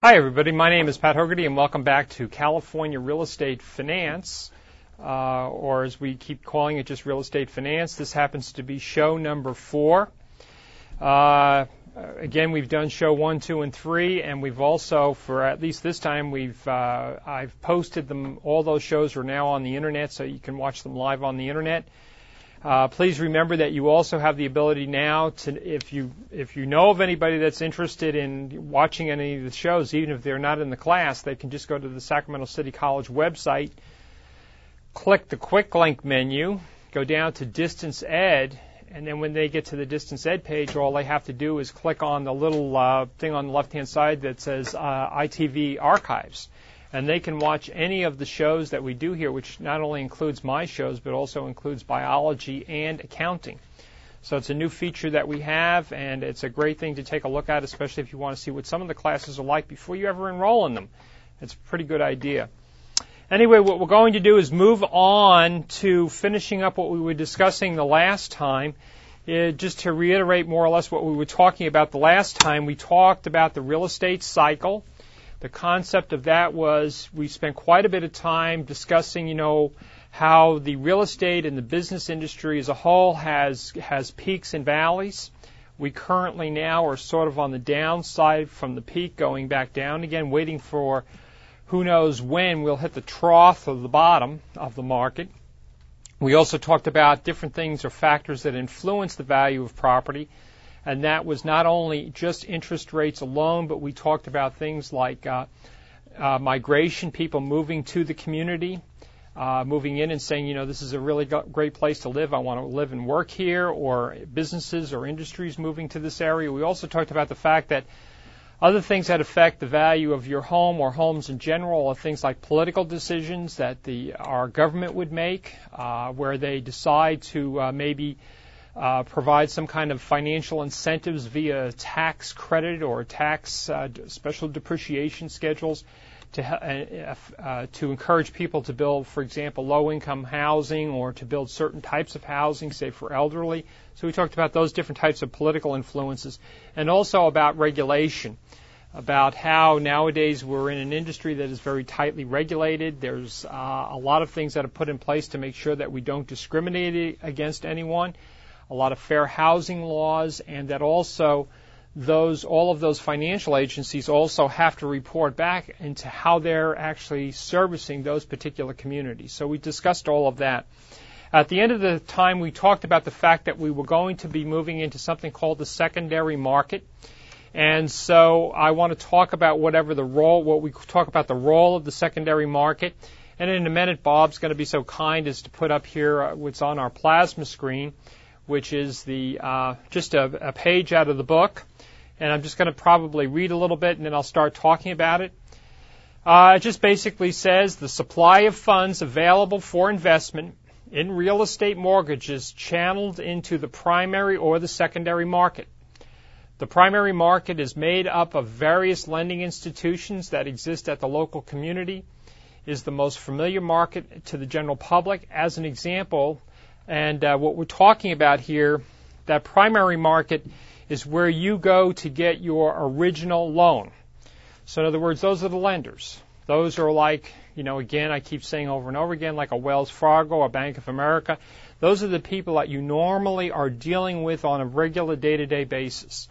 Hi, everybody. My name is Pat Hogarty, and welcome back to California Real Estate Finance, uh, or as we keep calling it, just Real Estate Finance. This happens to be show number four. Uh, again, we've done show one, two, and three, and we've also, for at least this time, we've uh, I've posted them. All those shows are now on the internet, so you can watch them live on the internet. Uh, please remember that you also have the ability now to, if you if you know of anybody that's interested in watching any of the shows, even if they're not in the class, they can just go to the Sacramento City College website, click the quick link menu, go down to Distance Ed, and then when they get to the Distance Ed page, all they have to do is click on the little uh, thing on the left-hand side that says uh, ITV Archives and they can watch any of the shows that we do here, which not only includes my shows, but also includes biology and accounting. So it's a new feature that we have, and it's a great thing to take a look at, especially if you want to see what some of the classes are like before you ever enroll in them. It's a pretty good idea. Anyway, what we're going to do is move on to finishing up what we were discussing the last time. Uh, just to reiterate more or less what we were talking about the last time, we talked about the real estate cycle the concept of that was we spent quite a bit of time discussing, you know, how the real estate and the business industry as a whole has has peaks and valleys. We currently now are sort of on the downside from the peak going back down again, waiting for who knows when we'll hit the trough of the bottom of the market. We also talked about different things or factors that influence the value of property and that was not only just interest rates alone, but we talked about things like uh, uh, migration, people moving to the community, uh, moving in and saying, you know, this is a really great place to live. I want to live and work here, or businesses or industries moving to this area. We also talked about the fact that other things that affect the value of your home or homes in general are things like political decisions that the our government would make, uh, where they decide to uh, maybe uh, provide some kind of financial incentives via tax credit or tax uh, special depreciation schedules to uh, uh, to encourage people to build, for example, low-income housing or to build certain types of housing, say for elderly. So we talked about those different types of political influences, and also about regulation, about how nowadays we're in an industry that is very tightly regulated. There's uh, a lot of things that are put in place to make sure that we don't discriminate against anyone a lot of fair housing laws, and that also those all of those financial agencies also have to report back into how they're actually servicing those particular communities. So we discussed all of that. At the end of the time, we talked about the fact that we were going to be moving into something called the secondary market. And so I want to talk about whatever the role, what we talk about the role of the secondary market. And in a minute, Bob's going to be so kind as to put up here uh, what's on our plasma screen which is the uh, just a, a page out of the book, and I'm just going to probably read a little bit and then I'll start talking about it. Uh, it just basically says the supply of funds available for investment in real estate mortgages channeled into the primary or the secondary market. The primary market is made up of various lending institutions that exist at the local community, is the most familiar market to the general public. As an example, and uh, what we're talking about here, that primary market is where you go to get your original loan. So in other words, those are the lenders. Those are like, you know, again, I keep saying over and over again, like a Wells Fargo, a Bank of America. Those are the people that you normally are dealing with on a regular day-to-day basis.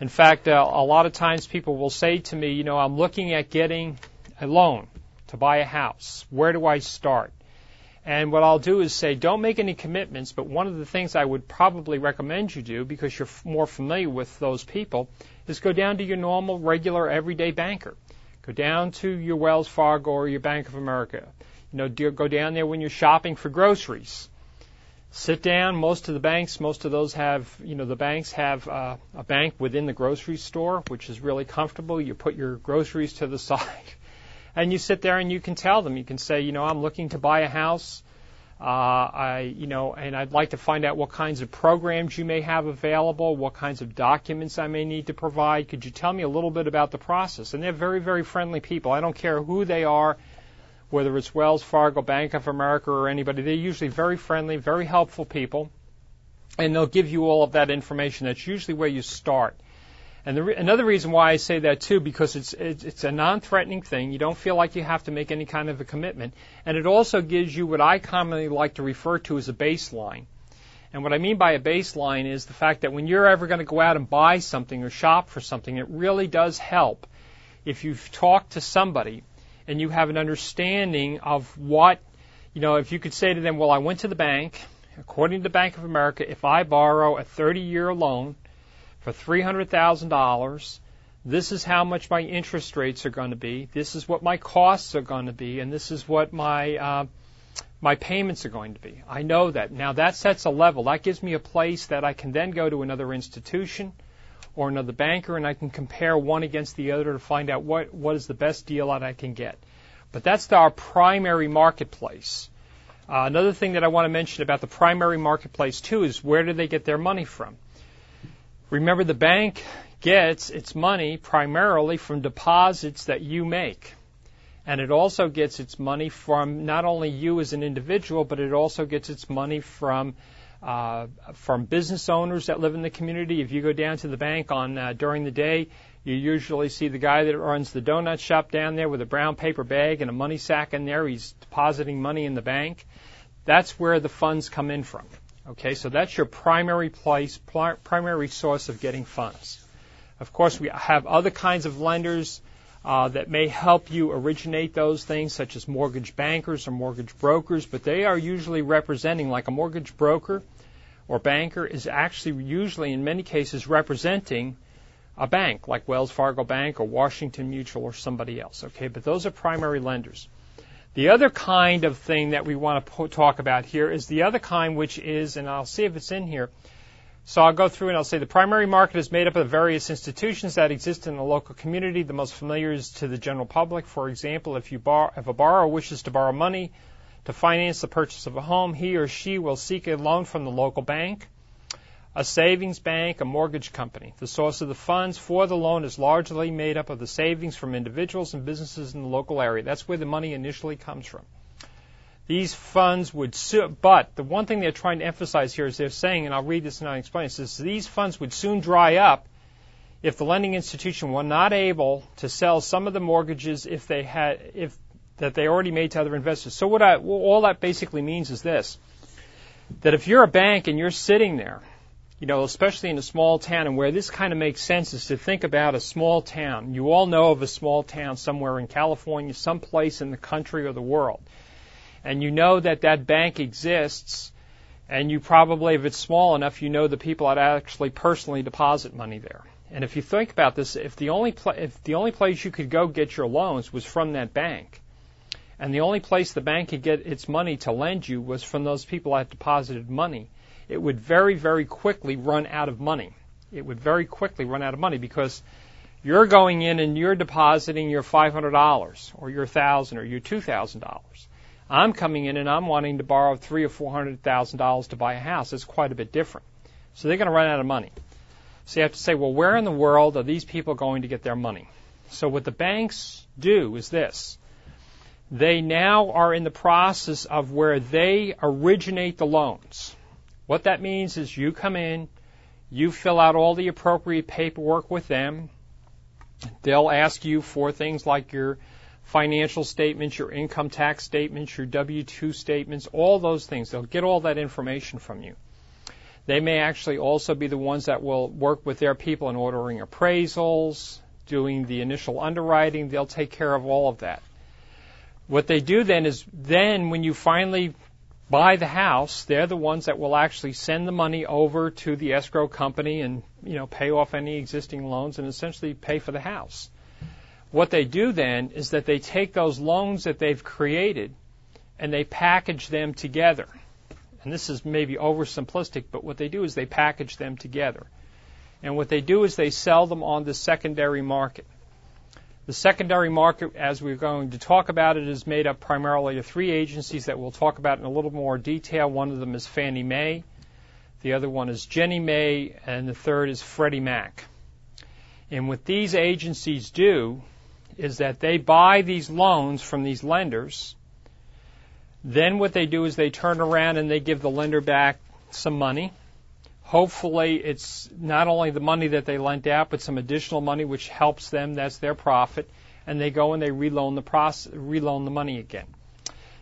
In fact, uh, a lot of times people will say to me, you know, I'm looking at getting a loan to buy a house. Where do I start? And what I'll do is say, don't make any commitments, but one of the things I would probably recommend you do, because you're more familiar with those people, is go down to your normal, regular, everyday banker. Go down to your Wells Fargo or your Bank of America. You know, go down there when you're shopping for groceries. Sit down. Most of the banks, most of those have, you know, the banks have uh, a bank within the grocery store, which is really comfortable. You put your groceries to the side and you sit there and you can tell them. You can say, you know, I'm looking to buy a house. Uh, I, you know, and I'd like to find out what kinds of programs you may have available, what kinds of documents I may need to provide. Could you tell me a little bit about the process? And they're very, very friendly people. I don't care who they are, whether it's Wells Fargo, Bank of America, or anybody. They're usually very friendly, very helpful people, and they'll give you all of that information. That's usually where you start. And the re- another reason why I say that too, because it's, it's it's a non-threatening thing. You don't feel like you have to make any kind of a commitment, and it also gives you what I commonly like to refer to as a baseline. And what I mean by a baseline is the fact that when you're ever going to go out and buy something or shop for something, it really does help if you've talked to somebody and you have an understanding of what, you know, if you could say to them, well, I went to the bank, according to the Bank of America, if I borrow a 30 year loan for $300,000, this is how much my interest rates are going to be, this is what my costs are going to be, and this is what my, uh, my payments are going to be. I know that. Now that sets a level. That gives me a place that I can then go to another institution or another banker and I can compare one against the other to find out what, what is the best deal that I can get. But that's our primary marketplace. Uh, another thing that I want to mention about the primary marketplace too is where do they get their money from? Remember the bank gets its money primarily from deposits that you make and it also gets its money from not only you as an individual, but it also gets its money from uh, from business owners that live in the community. If you go down to the bank on uh, during the day, you usually see the guy that runs the donut shop down there with a brown paper bag and a money sack in there. He's depositing money in the bank. That's where the funds come in from. Okay, so that's your primary place, primary source of getting funds. Of course, we have other kinds of lenders uh, that may help you originate those things, such as mortgage bankers or mortgage brokers, but they are usually representing, like a mortgage broker or banker is actually usually in many cases representing a bank like Wells Fargo Bank or Washington Mutual or somebody else. Okay, but those are primary lenders. The other kind of thing that we want to talk about here is the other kind, which is, and I'll see if it's in here, so I'll go through and I'll say the primary market is made up of various institutions that exist in the local community. The most familiar is to the general public. For example, if you bar- if a borrower wishes to borrow money to finance the purchase of a home, he or she will seek a loan from the local bank, a savings bank, a mortgage company. The source of the funds for the loan is largely made up of the savings from individuals and businesses in the local area. That's where the money initially comes from these funds would but the one thing they're trying to emphasize here is they're saying, and I'll read this and I'll explain it, is these funds would soon dry up if the lending institution were not able to sell some of the mortgages if they had, if, that they already made to other investors. So what I, well, all that basically means is this, that if you're a bank and you're sitting there, you know, especially in a small town, and where this kind of makes sense is to think about a small town. You all know of a small town somewhere in California, someplace in the country or the world and you know that that bank exists, and you probably, if it's small enough, you know the people that actually personally deposit money there. And if you think about this, if the only pl- if the only place you could go get your loans was from that bank, and the only place the bank could get its money to lend you was from those people that deposited money, it would very very quickly run out of money. It would very quickly run out of money because you're going in and you're depositing your $500 or your 1000 or your $2,000. I'm coming in and I'm wanting to borrow three or four hundred thousand dollars to buy a house. It's quite a bit different. So they're going to run out of money. So you have to say, well, where in the world are these people going to get their money? So what the banks do is this. They now are in the process of where they originate the loans. What that means is you come in, you fill out all the appropriate paperwork with them. They'll ask you for things like your financial statements, your income tax statements, your W-2 statements, all those things. They'll get all that information from you. They may actually also be the ones that will work with their people in ordering appraisals, doing the initial underwriting. They'll take care of all of that. What they do then is then when you finally buy the house, they're the ones that will actually send the money over to the escrow company and, you know, pay off any existing loans and essentially pay for the house. What they do then is that they take those loans that they've created and they package them together. And this is maybe oversimplistic, but what they do is they package them together. And what they do is they sell them on the secondary market. The secondary market, as we're going to talk about it, is made up primarily of three agencies that we'll talk about in a little more detail. One of them is Fannie Mae, the other one is Ginnie Mae, and the third is Freddie Mac. And what these agencies do is that they buy these loans from these lenders. Then what they do is they turn around and they give the lender back some money. Hopefully, it's not only the money that they lent out, but some additional money which helps them. That's their profit, and they go and they reloan the process, reloan the money again.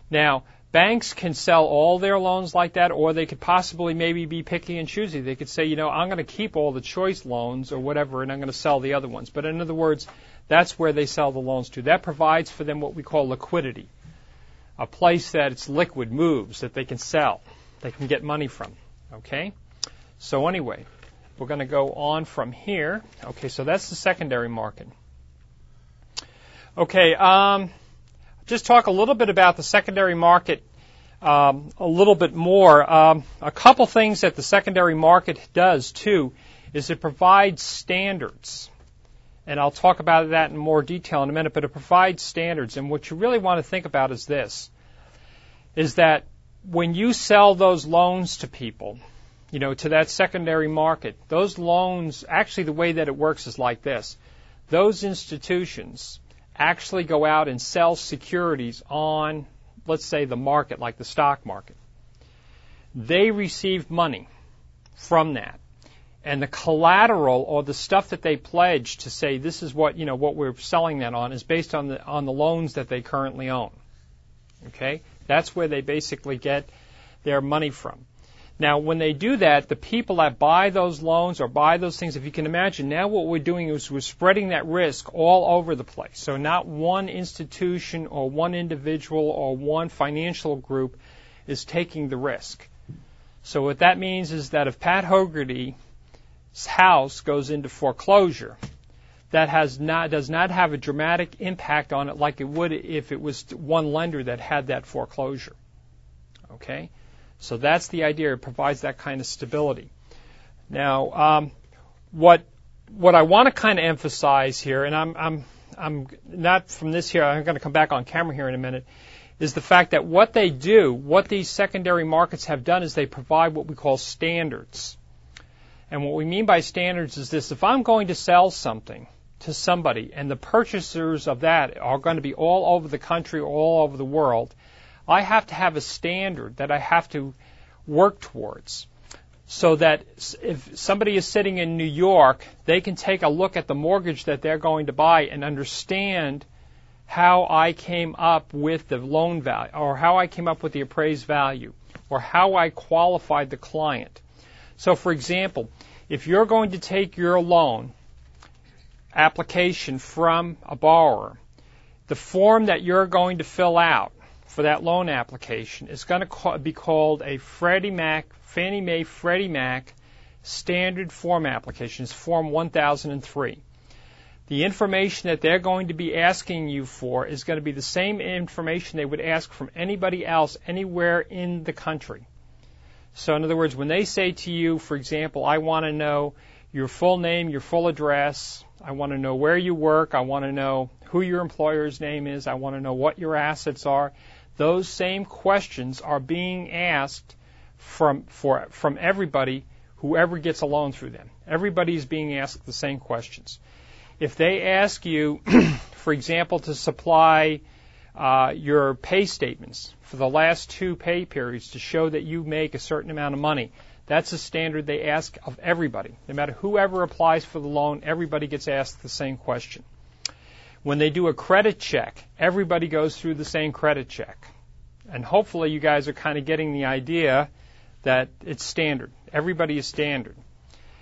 Now, banks can sell all their loans like that, or they could possibly maybe be picky and choosy. They could say, you know, I'm going to keep all the choice loans or whatever, and I'm going to sell the other ones. But in other words, that's where they sell the loans to. That provides for them what we call liquidity, a place that it's liquid, moves, that they can sell, they can get money from. Okay? So anyway, we're going to go on from here. Okay, so that's the secondary market. Okay, um, just talk a little bit about the secondary market um, a little bit more. Um, a couple things that the secondary market does too is it provides standards. And I'll talk about that in more detail in a minute, but it provides standards. And what you really want to think about is this is that when you sell those loans to people, you know, to that secondary market, those loans, actually the way that it works is like this. Those institutions actually go out and sell securities on, let's say, the market, like the stock market. They receive money from that. And the collateral or the stuff that they pledge to say this is what, you know, what we're selling that on is based on the, on the loans that they currently own. Okay? That's where they basically get their money from. Now, when they do that, the people that buy those loans or buy those things, if you can imagine, now what we're doing is we're spreading that risk all over the place. So not one institution or one individual or one financial group is taking the risk. So what that means is that if Pat Hogarty's house goes into foreclosure, that has not, does not have a dramatic impact on it like it would if it was one lender that had that foreclosure. Okay? So that's the idea. It provides that kind of stability. Now, um, what what I want to kind of emphasize here, and I'm I'm I'm not from this here. I'm going to come back on camera here in a minute. Is the fact that what they do, what these secondary markets have done, is they provide what we call standards. And what we mean by standards is this: if I'm going to sell something to somebody, and the purchasers of that are going to be all over the country, all over the world, I have to have a standard that I have to work towards so that if somebody is sitting in New York, they can take a look at the mortgage that they're going to buy and understand how I came up with the loan value or how I came up with the appraised value or how I qualified the client. So for example, if you're going to take your loan application from a borrower, the form that you're going to fill out for that loan application is going to be called a Freddie Mac, Fannie Mae Freddie Mac standard form application. It's Form 1003. The information that they're going to be asking you for is going to be the same information they would ask from anybody else anywhere in the country. So, in other words, when they say to you, for example, I want to know your full name, your full address, I want to know where you work, I want to know who your employer's name is, I want to know what your assets are, those same questions are being asked from, for, from everybody, whoever gets a loan through them. Everybody is being asked the same questions. If they ask you, for example, to supply uh, your pay statements for the last two pay periods to show that you make a certain amount of money, that's a standard they ask of everybody. No matter whoever applies for the loan, everybody gets asked the same question. When they do a credit check, everybody goes through the same credit check. And hopefully you guys are kind of getting the idea that it's standard. Everybody is standard.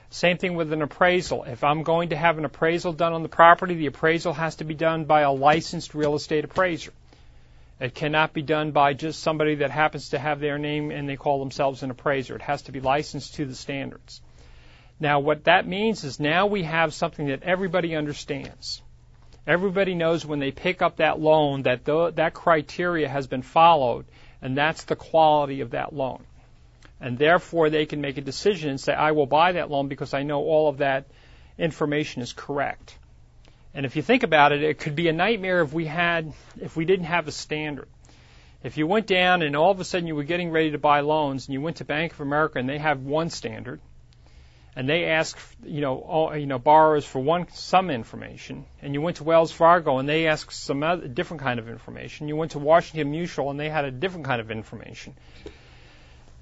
Same thing with an appraisal. If I'm going to have an appraisal done on the property, the appraisal has to be done by a licensed real estate appraiser. It cannot be done by just somebody that happens to have their name and they call themselves an appraiser. It has to be licensed to the standards. Now, what that means is now we have something that everybody understands. Everybody knows when they pick up that loan that the, that criteria has been followed, and that's the quality of that loan. And therefore, they can make a decision and say, I will buy that loan because I know all of that information is correct. And if you think about it, it could be a nightmare if we had, if we didn't have a standard. If you went down and all of a sudden you were getting ready to buy loans and you went to Bank of America and they have one standard, and they ask, you know, all, you know, borrowers for one some information, and you went to Wells Fargo and they asked some other, different kind of information. You went to Washington Mutual and they had a different kind of information.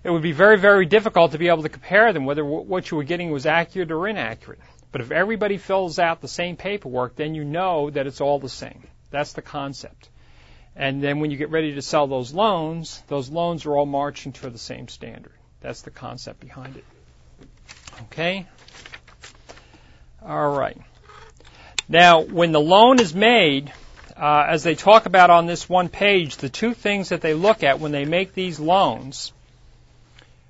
it would be very, very difficult to be able to compare them, whether what you were getting was accurate or inaccurate. But if everybody fills out the same paperwork, then you know that it's all the same. That's the concept. And then when you get ready to sell those loans, those loans are all marching to the same standard. That's the concept behind it. Okay? All right. Now, when the loan is made, uh, as they talk about on this one page, the two things that they look at when they make these loans,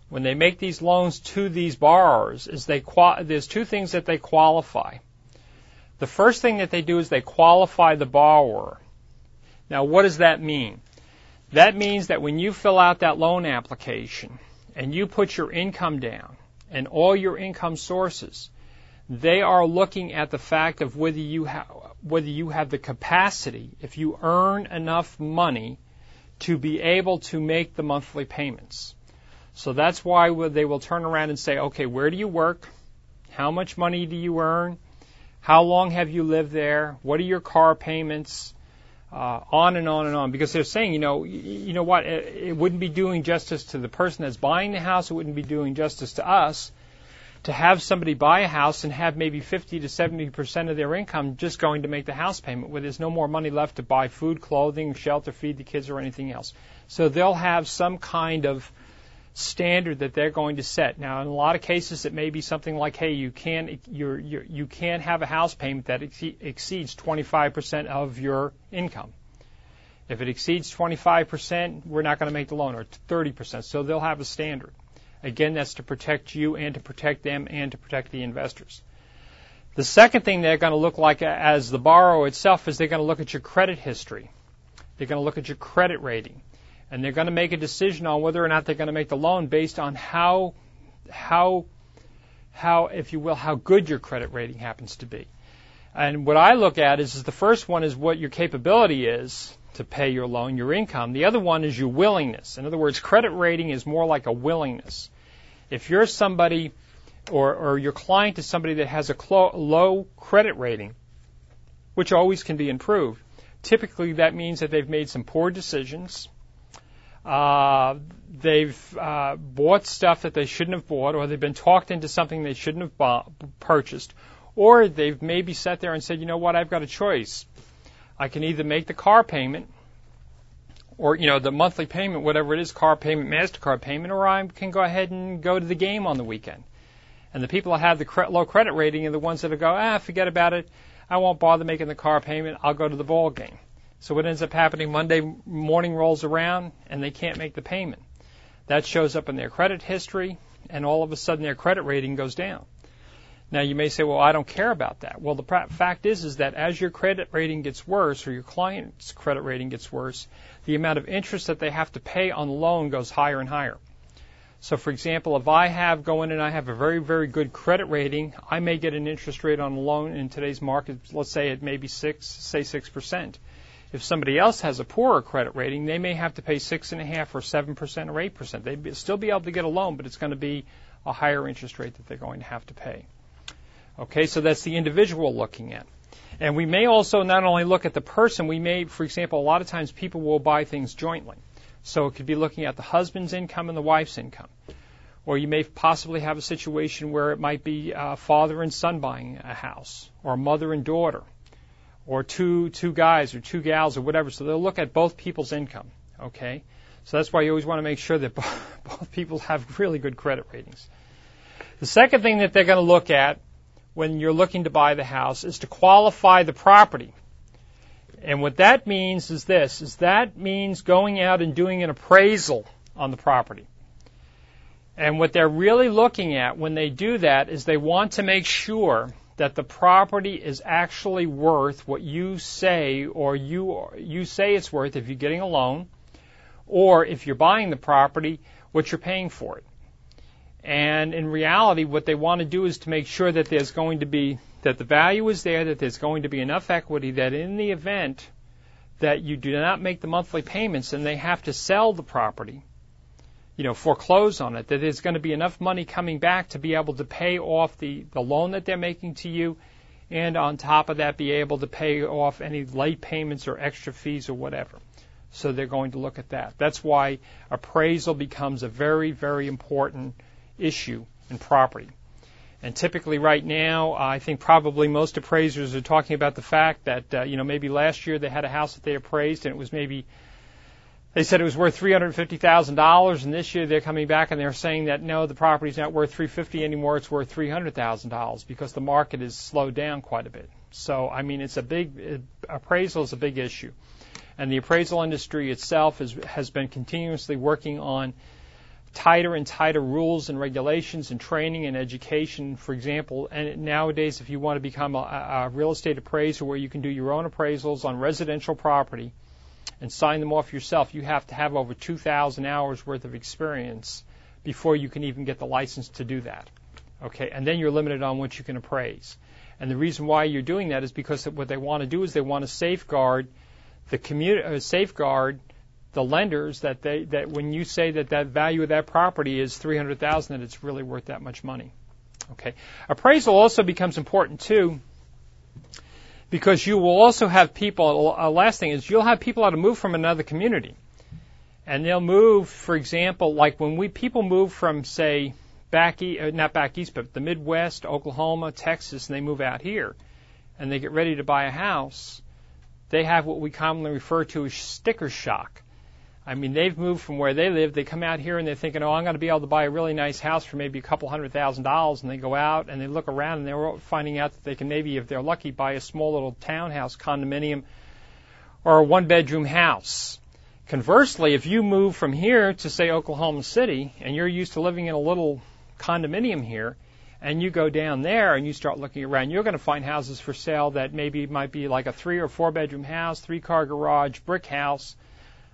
when they make these loans to these borrowers, is they qual- there's two things that they qualify. The first thing that they do is they qualify the borrower. Now, what does that mean? That means that when you fill out that loan application and you put your income down and all your income sources, they are looking at the fact of whether you have whether you have the capacity, if you earn enough money to be able to make the monthly payments. So that's why they will turn around and say, okay, where do you work? How much money do you earn? How long have you lived there? What are your car payments? Uh, on and on and on, because they're saying, you know, you know what, it, it wouldn't be doing justice to the person that's buying the house. It wouldn't be doing justice to us to have somebody buy a house and have maybe 50 to 70 percent of their income just going to make the house payment, where there's no more money left to buy food, clothing, shelter, feed the kids, or anything else. So they'll have some kind of standard that they're going to set. Now, in a lot of cases, it may be something like, hey, you can't you're, you're, you can't have a house payment that ex- exceeds 25% of your income. If it exceeds 25%, we're not going to make the loan, or 30%. So they'll have a standard. Again, that's to protect you and to protect them and to protect the investors. The second thing they're going to look like as the borrower itself is they're going to look at your credit history. They're going to look at your credit rating. And they're going to make a decision on whether or not they're going to make the loan based on how, how, how, if you will, how good your credit rating happens to be. And what I look at is, is the first one is what your capability is to pay your loan, your income. The other one is your willingness. In other words, credit rating is more like a willingness. If you're somebody or, or your client is somebody that has a clo- low credit rating, which always can be improved, typically that means that they've made some poor decisions. Uh, they've uh, bought stuff that they shouldn't have bought, or they've been talked into something they shouldn't have bought, purchased, or they've maybe sat there and said, you know what, I've got a choice. I can either make the car payment or you know the monthly payment, whatever it is, car payment, Mastercard payment, or I can go ahead and go to the game on the weekend. And the people that have the cre- low credit rating are the ones that go, ah, forget about it. I won't bother making the car payment. I'll go to the ball game. So what ends up happening? Monday morning rolls around and they can't make the payment. That shows up in their credit history, and all of a sudden their credit rating goes down. Now you may say, well, I don't care about that. Well, the fact is, is that as your credit rating gets worse or your client's credit rating gets worse, the amount of interest that they have to pay on the loan goes higher and higher. So, for example, if I have go in and I have a very, very good credit rating, I may get an interest rate on a loan in today's market. Let's say it may be six, say six percent. If somebody else has a poorer credit rating, they may have to pay six and a half or seven percent or eight percent. They'd still be able to get a loan, but it's going to be a higher interest rate that they're going to have to pay. Okay, so that's the individual looking at. And we may also not only look at the person, we may, for example, a lot of times people will buy things jointly. So it could be looking at the husband's income and the wife's income. Or you may possibly have a situation where it might be uh, father and son buying a house, or mother and daughter, or two two guys or two gals or whatever. So they'll look at both people's income. Okay, so that's why you always want to make sure that both people have really good credit ratings. The second thing that they're going to look at when you're looking to buy the house is to qualify the property. And what that means is this, is that means going out and doing an appraisal on the property. And what they're really looking at when they do that is they want to make sure that the property is actually worth what you say or you you say it's worth if you're getting a loan or if you're buying the property what you're paying for it. And in reality, what they want to do is to make sure that there's going to be, that the value is there, that there's going to be enough equity that in the event that you do not make the monthly payments and they have to sell the property, you know, foreclose on it, that there's going to be enough money coming back to be able to pay off the, the loan that they're making to you and on top of that be able to pay off any late payments or extra fees or whatever. So they're going to look at that. That's why appraisal becomes a very, very important issue in property. And typically, right now, I think probably most appraisers are talking about the fact that uh, you know maybe last year they had a house that they appraised and it was maybe they said it was worth three hundred fifty thousand dollars, and this year they're coming back and they're saying that no, the property's not worth three fifty anymore; it's worth three hundred thousand dollars because the market has slowed down quite a bit. So, I mean, it's a big it, appraisal is a big issue, and the appraisal industry itself is, has been continuously working on tighter and tighter rules and regulations and training and education. For example, and nowadays, if you want to become a, a real estate appraiser where you can do your own appraisals on residential property and sign them off yourself, you have to have over 2,000 hours worth of experience before you can even get the license to do that. Okay, and then you're limited on what you can appraise. And the reason why you're doing that is because what they want to do is they want to safeguard the community, uh, safeguard the lenders that they that when you say that that value of that property is 300,000 that it's really worth that much money. Okay. Appraisal also becomes important too because you will also have people uh, last thing is you'll have people that move from another community. And they'll move, for example, like when we people move from say back east, uh, not back east, but the Midwest, Oklahoma, Texas, and they move out here, and they get ready to buy a house, they have what we commonly refer to as sticker shock. I mean, they've moved from where they live. They come out here and they're thinking, oh, I'm going to be able to buy a really nice house for maybe a couple hundred thousand dollars. And they go out and they look around and they're finding out that they can maybe, if they're lucky, buy a small little townhouse condominium or a one bedroom house. Conversely, if you move from here to, say, Oklahoma City and you're used to living in a little condominium here, and you go down there and you start looking around, you're going to find houses for sale that maybe might be like a three or four bedroom house, three car garage, brick house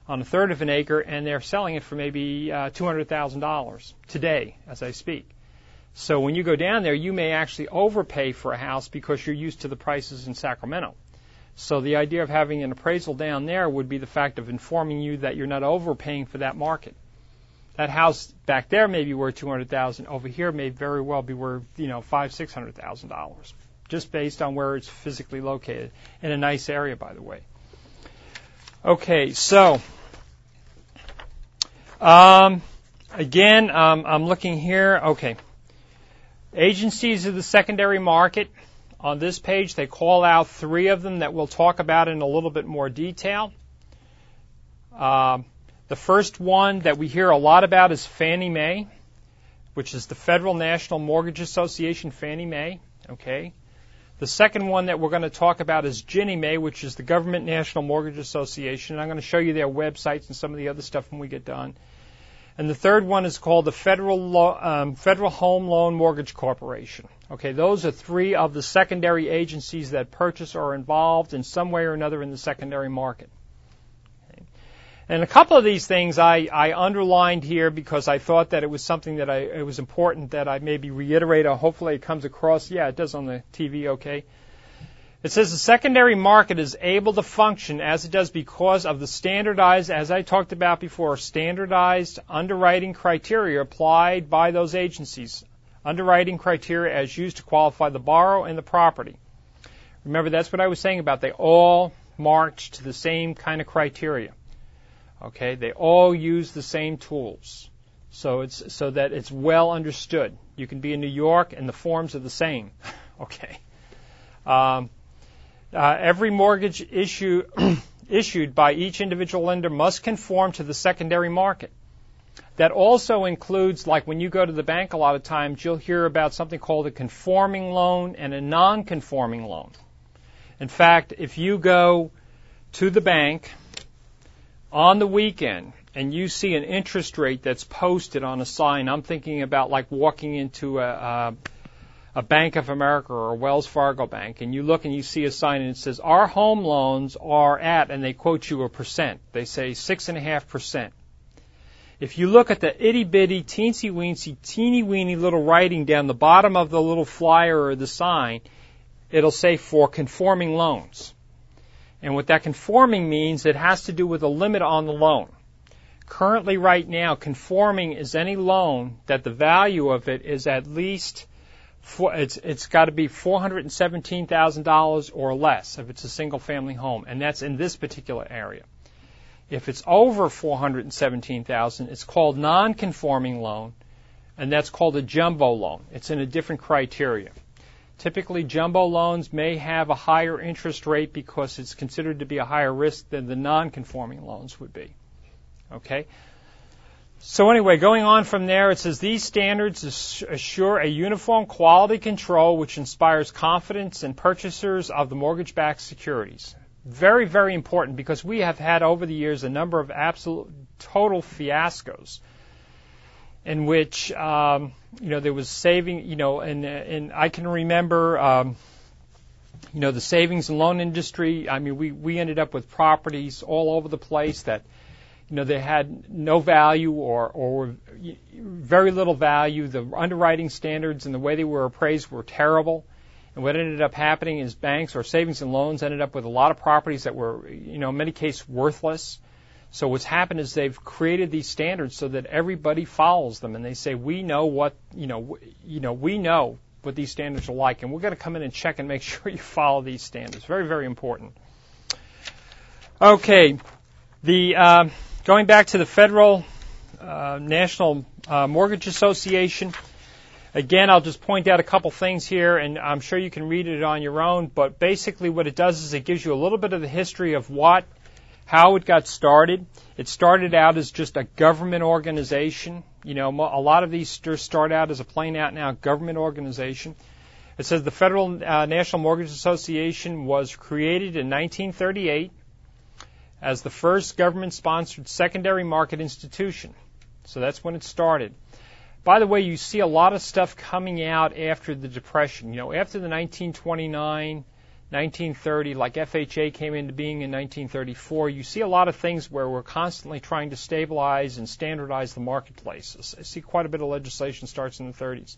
on a third of an acre, and they're selling it for maybe uh, $200,000 today as I speak. So when you go down there, you may actually overpay for a house because you're used to the prices in Sacramento. So the idea of having an appraisal down there would be the fact of informing you that you're not overpaying for that market. That house back there may be worth two hundred thousand. Over here may very well be worth you know five six hundred thousand dollars, just based on where it's physically located in a nice area, by the way. Okay, so um, again, um, I'm looking here. Okay, agencies of the secondary market. On this page, they call out three of them that we'll talk about in a little bit more detail. Uh, the first one that we hear a lot about is Fannie Mae, which is the Federal National Mortgage Association, Fannie Mae. Okay. The second one that we're going to talk about is Ginnie Mae, which is the Government National Mortgage Association. And I'm going to show you their websites and some of the other stuff when we get done. And the third one is called the Federal, Lo- um, Federal Home Loan Mortgage Corporation. Okay, those are three of the secondary agencies that purchase or are involved in some way or another in the secondary market. And a couple of these things I, I underlined here because I thought that it was something that I, it was important that I maybe reiterate or hopefully it comes across. Yeah, it does on the TV okay. It says the secondary market is able to function as it does because of the standardized, as I talked about before, standardized underwriting criteria applied by those agencies. Underwriting criteria as used to qualify the borrower and the property. Remember, that's what I was saying about they all march to the same kind of criteria. Okay, they all use the same tools. So it's so that it's well understood. You can be in New York and the forms are the same. okay. Um, uh, every mortgage issue issued by each individual lender must conform to the secondary market. That also includes, like when you go to the bank a lot of times, you'll hear about something called a conforming loan and a non-conforming loan. In fact, if you go to the bank on the weekend and you see an interest rate that's posted on a sign, I'm thinking about like walking into a, a, a Bank of America or a Wells Fargo bank, and you look and you see a sign and it says, Our home loans are at, and they quote you a percent. They say six and a half percent. If you look at the itty bitty, teensy weensy, teeny weeny little writing down the bottom of the little flyer or the sign, it'll say for conforming loans. And what that conforming means, it has to do with a limit on the loan. Currently, right now, conforming is any loan that the value of it is at least for, it's it's got to be four hundred and seventeen thousand dollars or less if it's a single family home, and that's in this particular area. If it's over 417,000, it's called non-conforming loan, and that's called a jumbo loan. It's in a different criteria. Typically, jumbo loans may have a higher interest rate because it's considered to be a higher risk than the non-conforming loans would be. Okay? So anyway, going on from there, it says these standards assure a uniform quality control which inspires confidence in purchasers of the mortgage-backed securities. Very, very important because we have had over the years a number of absolute total fiascos in which um, you know there was saving, you know, and and I can remember. Um, you know the savings and loan industry. I mean, we we ended up with properties all over the place that you know, they had no value or, or very little value. The underwriting standards and the way they were appraised were terrible. And what ended up happening is banks or savings and loans ended up with a lot of properties that were, you know, in many cases worthless. So what's happened is they've created these standards so that everybody follows them, and they say we know what, you know, you know, we know what these standards are like, and we're going to come in and check and make sure you follow these standards. Very, very important. Okay, the uh, Going back to the Federal uh, National uh, Mortgage Association, again, I'll just point out a couple things here, and I'm sure you can read it on your own. But basically, what it does is it gives you a little bit of the history of what, how it got started. It started out as just a government organization. You know, a lot of these start out as a plain out out government organization. It says the Federal uh, National Mortgage Association was created in 1938 as the first government sponsored secondary market institution. So that's when it started. By the way, you see a lot of stuff coming out after the Depression. You know, after the 1929, 1930, like FHA came into being in 1934, you see a lot of things where we're constantly trying to stabilize and standardize the marketplaces. I see quite a bit of legislation starts in the 30s.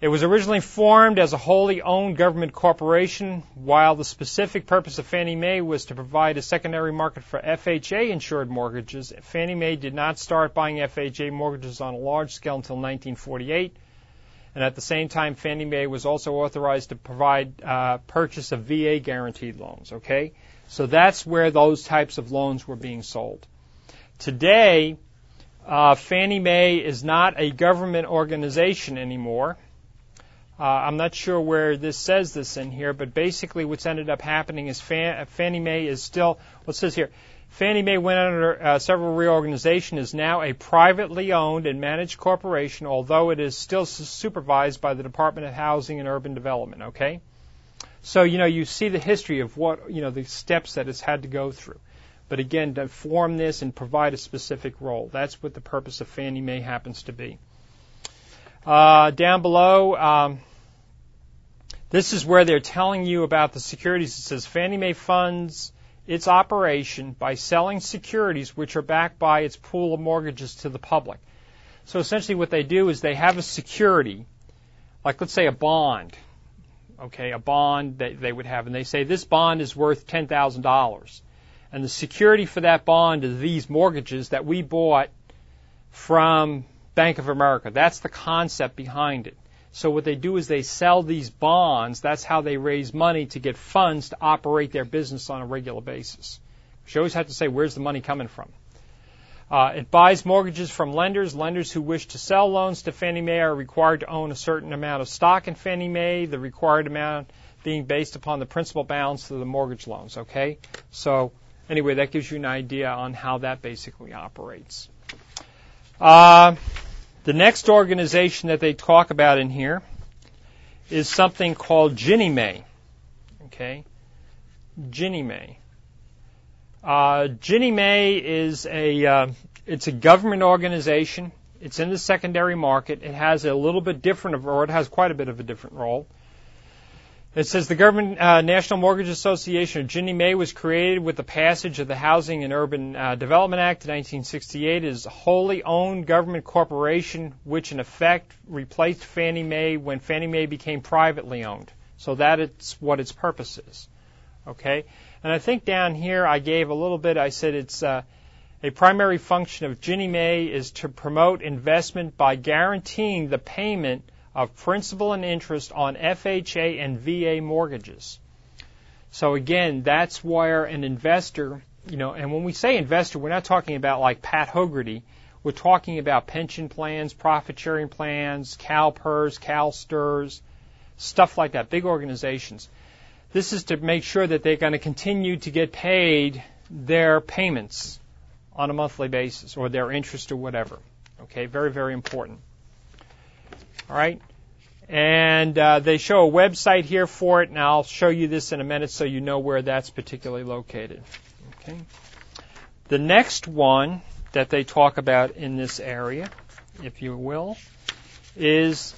It was originally formed as a wholly owned government corporation, while the specific purpose of Fannie Mae was to provide a secondary market for FHA insured mortgages. Fannie Mae did not start buying FHA mortgages on a large scale until 1948. And at the same time, Fannie Mae was also authorized to provide uh, purchase of VA guaranteed loans. Okay, so that's where those types of loans were being sold. Today, uh, Fannie Mae is not a government organization anymore. Uh, I'm not sure where this says this in here, but basically what's ended up happening is Fan, Fannie Mae is still, what says here, Fannie Mae went under uh, several reorganization, is now a privately owned and managed corporation, although it is still supervised by the Department of Housing and Urban Development, okay? So, you know, you see the history of what, you know, the steps that it's had to go through. But again, to form this and provide a specific role. That's what the purpose of Fannie Mae happens to be. Uh, down below, um, this is where they're telling you about the securities. It says Fannie Mae funds its operation by selling securities which are backed by its pool of mortgages to the public. So essentially what they do is they have a security, like let's say a bond, okay, a bond that they would have, and they say this bond is worth $10,000. And the security for that bond is these mortgages that we bought from Bank of America. That's the concept behind it. So what they do is they sell these bonds. That's how they raise money to get funds to operate their business on a regular basis. You always have to say, where's the money coming from? Uh, it buys mortgages from lenders. Lenders who wish to sell loans to Fannie Mae are required to own a certain amount of stock in Fannie Mae, the required amount being based upon the principal balance of the mortgage loans. Okay? So, anyway, that gives you an idea on how that basically operates. Uh, the next organization that they talk about in here is something called Ginnie Mae. Okay? Ginnie Mae. Uh, Ginnie Mae is a uh, it's a government organization. It's in the secondary market. It has a little bit different, of, or it has quite a bit of a different role. It says the Government uh, National Mortgage Association of Ginnie Mae was created with the passage of the Housing and Urban uh, Development Act of 1968. It is a wholly owned government corporation which in effect replaced Fannie Mae when Fannie Mae became privately owned. So that is what its purpose is. Okay? And I think down here I gave a little bit, I said it's uh, a primary function of Ginnie Mae is to promote investment by guaranteeing the payment of principal and interest on FHA and VA mortgages. So again, that's where an investor you know, and when we say investor, we're not talking about like Pat Hogarty. We're talking about pension plans, profit sharing plans, CalPERS, CalSTRS, stuff like that, big organizations. This is to make sure that they're going to continue to get paid their payments on a monthly basis or their interest or whatever. Okay, very, very important. All right. And uh, they show a website here for it, and I'll show you this in a minute so you know where that's particularly located. Okay. The next one that they talk about in this area, if you will, is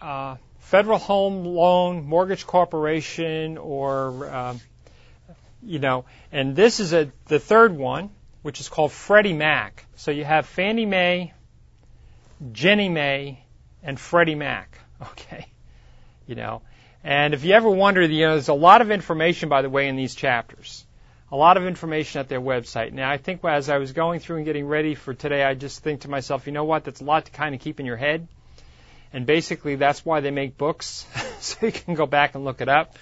uh, Federal Home Loan Mortgage Corporation, or uh, you know, and this is a the third one, which is called Freddie Mac. So you have Fannie Mae, Ginnie Mae, and Freddie Mac. Okay, you know, and if you ever wonder, you know, there's a lot of information, by the way, in these chapters. A lot of information at their website. Now, I think as I was going through and getting ready for today, I just think to myself, you know what? That's a lot to kind of keep in your head. And basically, that's why they make books, so you can go back and look it up.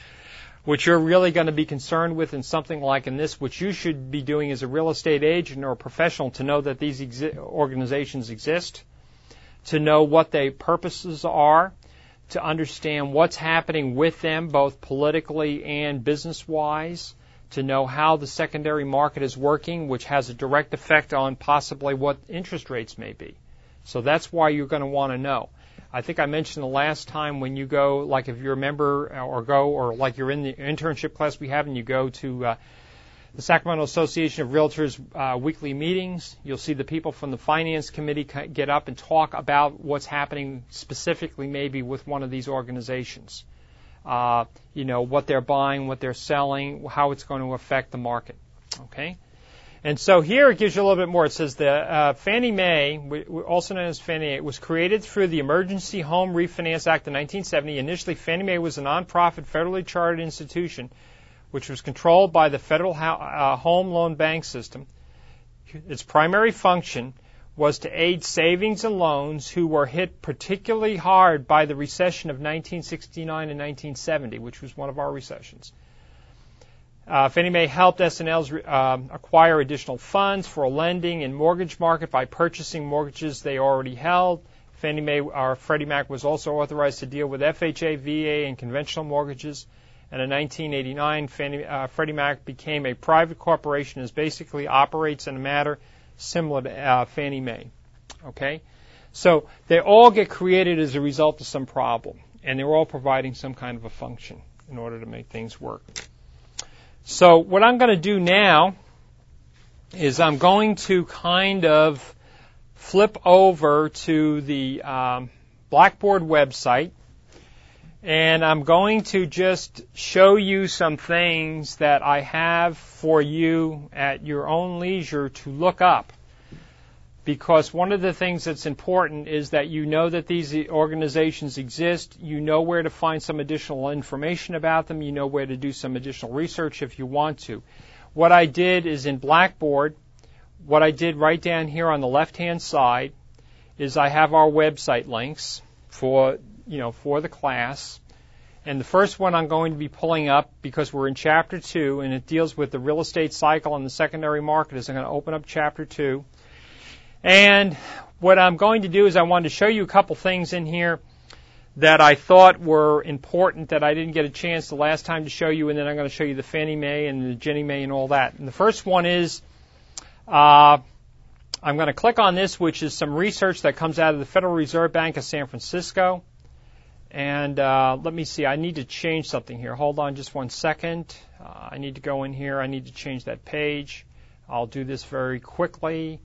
What you're really going to be concerned with in something like in this, what you should be doing as a real estate agent or a professional to know that these exi- organizations exist, to know what their purposes are, to understand what's happening with them, both politically and business wise, to know how the secondary market is working, which has a direct effect on possibly what interest rates may be. So that's why you're going to want to know. I think I mentioned the last time when you go, like if you're a member or go, or like you're in the internship class we have and you go to uh, the Sacramento Association of Realtors uh, weekly meetings, you'll see the people from the finance committee get up and talk about what's happening specifically maybe with one of these organizations. Uh, you know, what they're buying, what they're selling, how it's going to affect the market. Okay? And so here it gives you a little bit more. It says the uh, Fannie Mae, also known as Fannie was created through the Emergency Home Refinance Act of 1970. Initially, Fannie Mae was a nonprofit, federally chartered institution which was controlled by the Federal uh, Home Loan Bank System. Its primary function was to aid savings and loans who were hit particularly hard by the recession of 1969 and 1970, which was one of our recessions. Uh, Fannie Mae helped S&Ls uh, acquire additional funds for lending in mortgage market by purchasing mortgages they already held. Fannie Mae or Freddie Mac was also authorized to deal with FHA, VA, and conventional mortgages. And in 1989, Fannie, uh, Freddie Mac became a private corporation and basically operates in a manner similar to uh, Fannie Mae. Okay, so they all get created as a result of some problem, and they're all providing some kind of a function in order to make things work. So what I'm going to do now is I'm going to kind of flip over to the um, Blackboard website and I'm going to just show you some things that I have for you at your own leisure to look up. Because one of the things that's important is that you know that these organizations exist, you know where to find some additional information about them, you know where to do some additional research if you want to. What I did is in Blackboard, what I did right down here on the left hand side is I have our website links for, you know, for the class. And the first one I'm going to be pulling up because we're in chapter two and it deals with the real estate cycle and the secondary market is I'm going to open up chapter two. And what I'm going to do is I wanted to show you a couple things in here that I thought were important that I didn't get a chance the last time to show you, and then I'm going to show you the Fannie Mae and the Ginnie Mae and all that. And the first one is uh, I'm going to click on this, which is some research that comes out of the Federal Reserve Bank of San Francisco. And uh, let me see, I need to change something here. Hold on just one second. Uh, I need to go in here. I need to change that page. I'll do this very quickly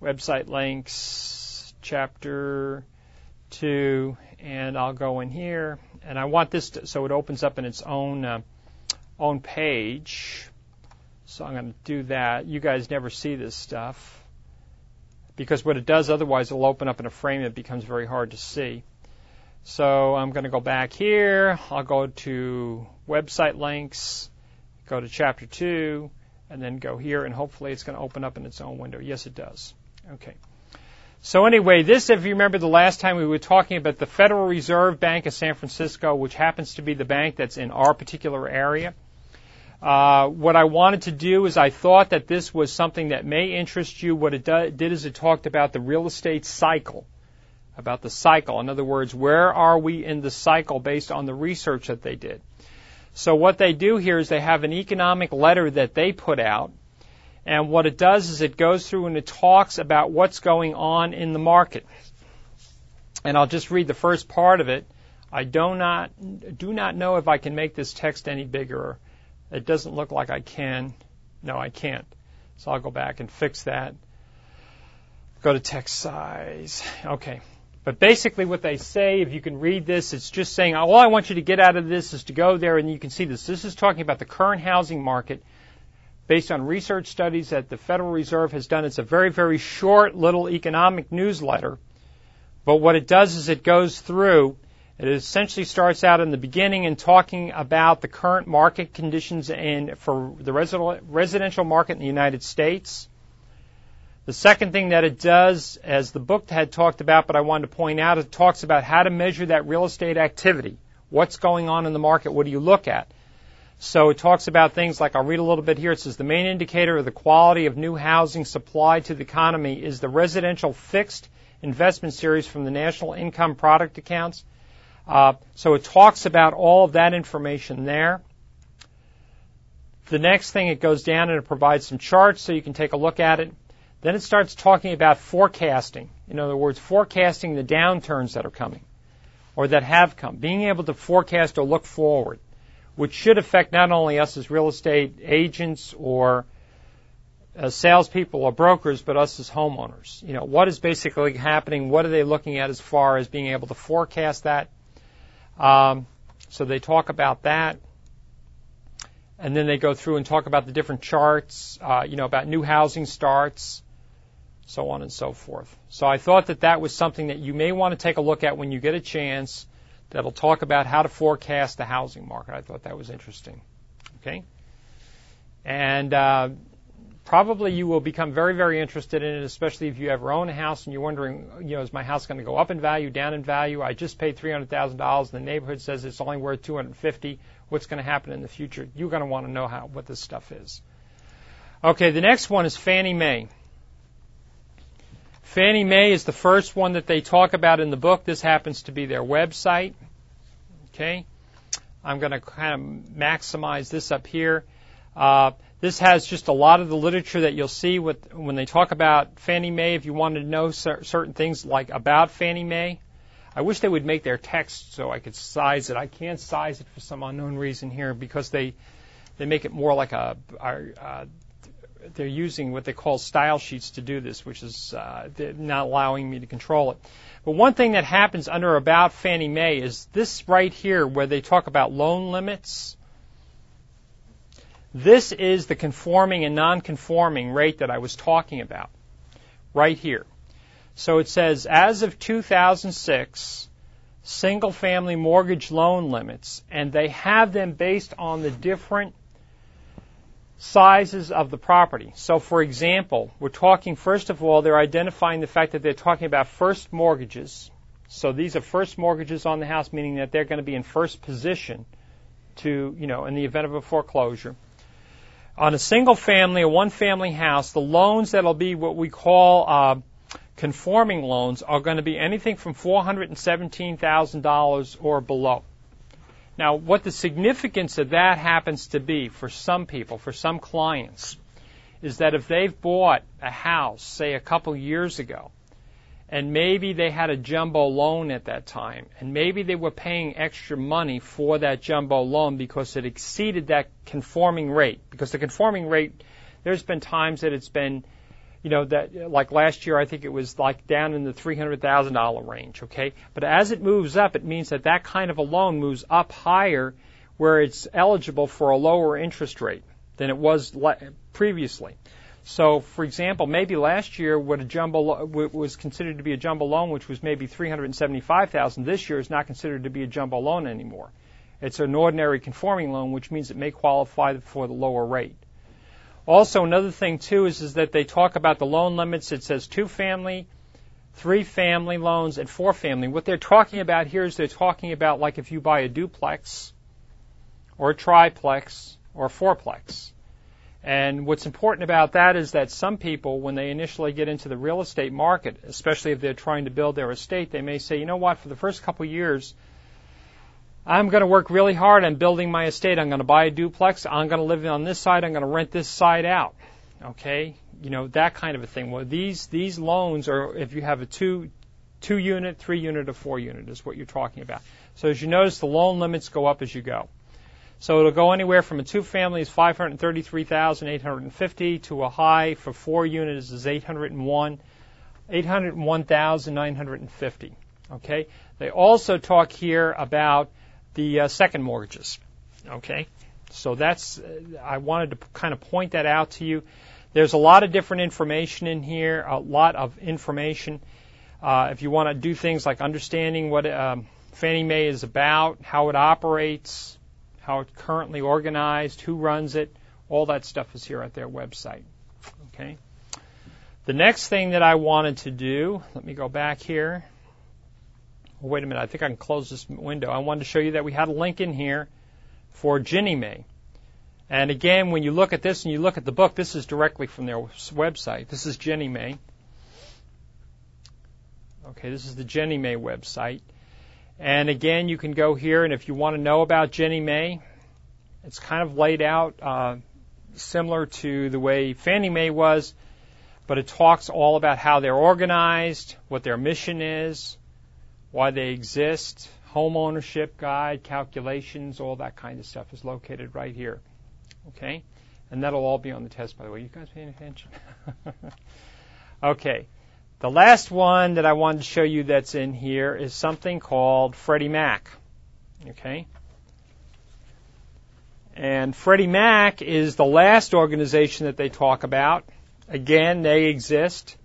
website links, chapter 2, and I'll go in here. And I want this to, so it opens up in its own, uh, own page. So I'm going to do that. You guys never see this stuff because what it does otherwise it'll open up in a frame that becomes very hard to see. So I'm going to go back here. I'll go to website links, go to chapter 2, and then go here, and hopefully it's going to open up in its own window. Yes, it does. Okay. So anyway, this, if you remember the last time we were talking about the Federal Reserve Bank of San Francisco, which happens to be the bank that's in our particular area. Uh, what I wanted to do is I thought that this was something that may interest you. What it do, did is it talked about the real estate cycle, about the cycle. In other words, where are we in the cycle based on the research that they did? So what they do here is they have an economic letter that they put out, and what it does is it goes through and it talks about what's going on in the market. And I'll just read the first part of it. I do not do not know if I can make this text any bigger. It doesn't look like I can. No, I can't. So I'll go back and fix that. Go to text size. Okay. But basically what they say, if you can read this, it's just saying, all I want you to get out of this is to go there and you can see this. This is talking about the current housing market based on research studies that the Federal Reserve has done. It's a very, very short little economic newsletter. But what it does is it goes through, it essentially starts out in the beginning and talking about the current market conditions in, for the residential market in the United States the second thing that it does, as the book had talked about, but I wanted to point out, it talks about how to measure that real estate activity. What's going on in the market? What do you look at? So it talks about things like, I'll read a little bit here. It says the main indicator of the quality of new housing supply to the economy is the residential fixed investment series from the National Income Product Accounts. Uh, so it talks about all of that information there. The next thing, it goes down and it provides some charts so you can take a look at it. Then it starts talking about forecasting. In other words, forecasting the downturns that are coming or that have come. Being able to forecast or look forward, which should affect not only us as real estate agents or as salespeople or brokers, but us as homeowners. You know, what is basically happening? What are they looking at as far as being able to forecast that? Um, so they talk about that. And then they go through and talk about the different charts, uh, you know, about new housing starts, so on and so forth. So I thought that that was something that you may want to take a look at when you get a chance that'll talk about how to forecast the housing market. I thought that was interesting. Okay? And uh, probably you will become very, very interested in it, especially if you ever own a house and you're wondering, you know, is my house going to go up in value, down in value? I just paid $300,000 and the neighborhood says it's only worth 250. What's going to happen in the future? You're going to want to know how what this stuff is. Okay, the next one is Fannie Mae. Fannie Mae is the first one that they talk about in the book. This happens to be their website. Okay. I'm going to kind of maximize this up here. Uh, this has just a lot of the literature that you'll see with, when they talk about Fannie Mae. If you wanted to know cer- certain things like about Fannie Mae, I wish they would make their text so I could size it. I can't size it for some unknown reason here because they they make it more like a, a, a they're using what they call style sheets to do this, which is uh, not allowing me to control it. But one thing that happens under about Fannie Mae is this right here, where they talk about loan limits. This is the conforming and non-conforming rate that I was talking about, right here. So it says, as of 2006, single-family mortgage loan limits, and they have them based on the different sizes of the property. So, for example, we're talking, first of all, they're identifying the fact that they're talking about first mortgages. So these are first mortgages on the house, meaning that they're going to be in first position to, you know, in the event of a foreclosure. On a single family, a one family house, the loans that'll be what we call uh, conforming loans are going to be anything from $417,000 or below. Now, what the significance of that happens to be for some people, for some clients, is that if they've bought a house, say a couple years ago, and maybe they had a jumbo loan at that time, and maybe they were paying extra money for that jumbo loan because it exceeded that conforming rate. Because the conforming rate, there's been times that it's been you know that like last year I think it was like down in the three hundred thousand dollar range. Okay, but as it moves up, it means that that kind of a loan moves up higher, where it's eligible for a lower interest rate than it was previously. So, for example, maybe last year what a jumbo lo- was considered to be a jumbo loan, which was maybe three hundred seventy-five thousand, this year is not considered to be a jumbo loan anymore. It's an ordinary conforming loan, which means it may qualify for the lower rate. Also, another thing too is, is that they talk about the loan limits. It says two family, three family loans, and four family. What they're talking about here is they're talking about like if you buy a duplex or a triplex or a fourplex. And what's important about that is that some people, when they initially get into the real estate market, especially if they're trying to build their estate, they may say, you know what, for the first couple of years, I'm going to work really hard on building my estate. I'm going to buy a duplex. I'm going to live on this side. I'm going to rent this side out. Okay, you know that kind of a thing. Well, these these loans are if you have a two two unit, three unit, or four unit is what you're talking about. So as you notice, the loan limits go up as you go. So it'll go anywhere from a two family is 533,850 to a high for four units is 801, 801,950. Okay. They also talk here about the uh, second mortgages. Okay. So that's I wanted to kind of point that out to you. There's a lot of different information in here, a lot of information. Uh, if you want to do things like understanding what um, Fannie Mae is about, how it operates, how it's currently organized, who runs it, all that stuff is here at their website. Okay. The next thing that I wanted to do, let me go back here. Oh, wait a minute, I think I can close this window. I wanted to show you that we had a link in here for Ginnie Mae. And again, when you look at this and you look at the book, this is directly from their website. This is Ginnie Mae. Okay, this is the Ginnie Mae website. And again, you can go here, and if you want to know about Ginnie Mae, it's kind of laid out uh, similar to the way Fannie Mae was, but it talks all about how they're organized, what their mission is, why they exist, home ownership guide, calculations, all that kind of stuff is located right here. Okay? And that'll all be on the test, by the way. You guys paying attention? okay. The last one that I wanted to show you that's in here is something called Freddie Mac. Okay? And Freddie Mac is the last organization that they talk about. Again, they exist.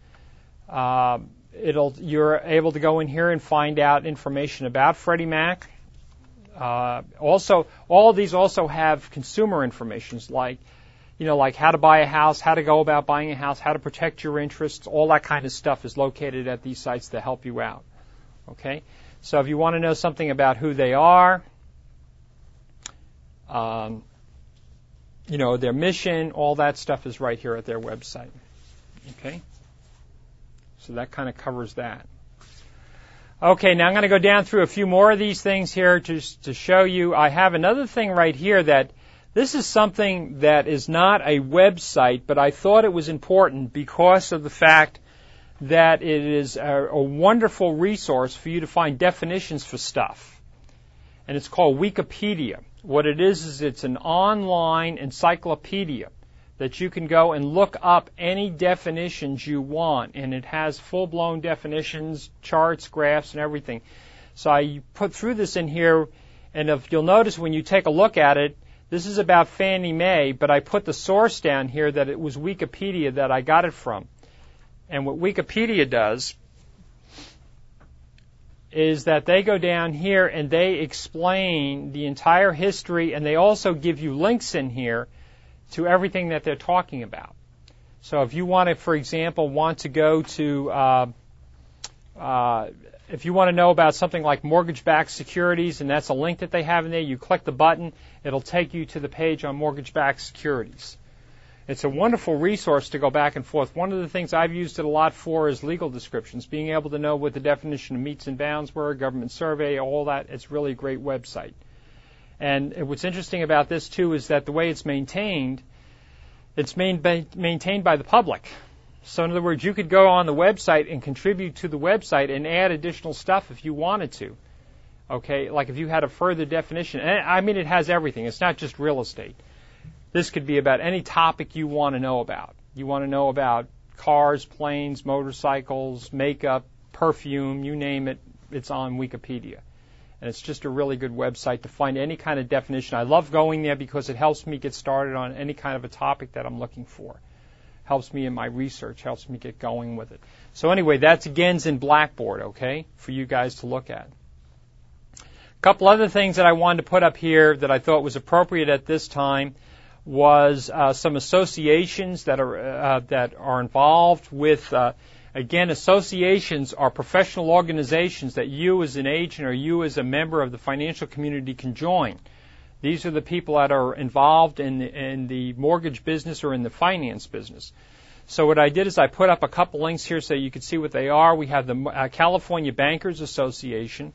Uh, it'll you're able to go in here and find out information about Freddie Mac. Uh, also, all of these also have consumer information like you know, like how to buy a house, how to go about buying a house, how to protect your interests, all that kind of stuff is located at these sites to help you out. Okay? So if you want to know something about who they are, um, you know, their mission, all that stuff is right here at their website. Okay? So that kind of covers that. Okay, now I'm going to go down through a few more of these things here just to show you. I have another thing right here that this is something that is not a website, but I thought it was important because of the fact that it is a, a wonderful resource for you to find definitions for stuff. And it's called Wikipedia. What it is is it's an online encyclopedia that you can go and look up any definitions you want, and it has full-blown definitions, charts, graphs, and everything. So I put through this in here, and if you'll notice when you take a look at it, this is about Fannie Mae, but I put the source down here that it was Wikipedia that I got it from. And what Wikipedia does is that they go down here and they explain the entire history and they also give you links in here to everything that they're talking about. So if you want to, for example, want to go to uh, uh, if you want to know about something like mortgage-backed securities, and that's a link that they have in there, you click the button, it'll take you to the page on mortgage-backed securities. It's a wonderful resource to go back and forth. One of the things I've used it a lot for is legal descriptions, being able to know what the definition of meets and bounds were, government survey, all that. It's really a great website. And what's interesting about this too is that the way it's maintained, it's main, maintained by the public. So in other words, you could go on the website and contribute to the website and add additional stuff if you wanted to. Okay, like if you had a further definition, and I mean it has everything. It's not just real estate. This could be about any topic you want to know about. You want to know about cars, planes, motorcycles, makeup, perfume, you name it, it's on Wikipedia. And it's just a really good website to find any kind of definition. I love going there because it helps me get started on any kind of a topic that I'm looking for helps me in my research, helps me get going with it. So anyway, that's again in Blackboard, okay, for you guys to look at. A couple other things that I wanted to put up here that I thought was appropriate at this time was uh, some associations that are uh, that are involved with. Uh, again, associations are professional organizations that you as an agent or you as a member of the financial community can join. These are the people that are involved in the, in the mortgage business or in the finance business. So what I did is I put up a couple links here so you can see what they are. We have the uh, California Bankers Association.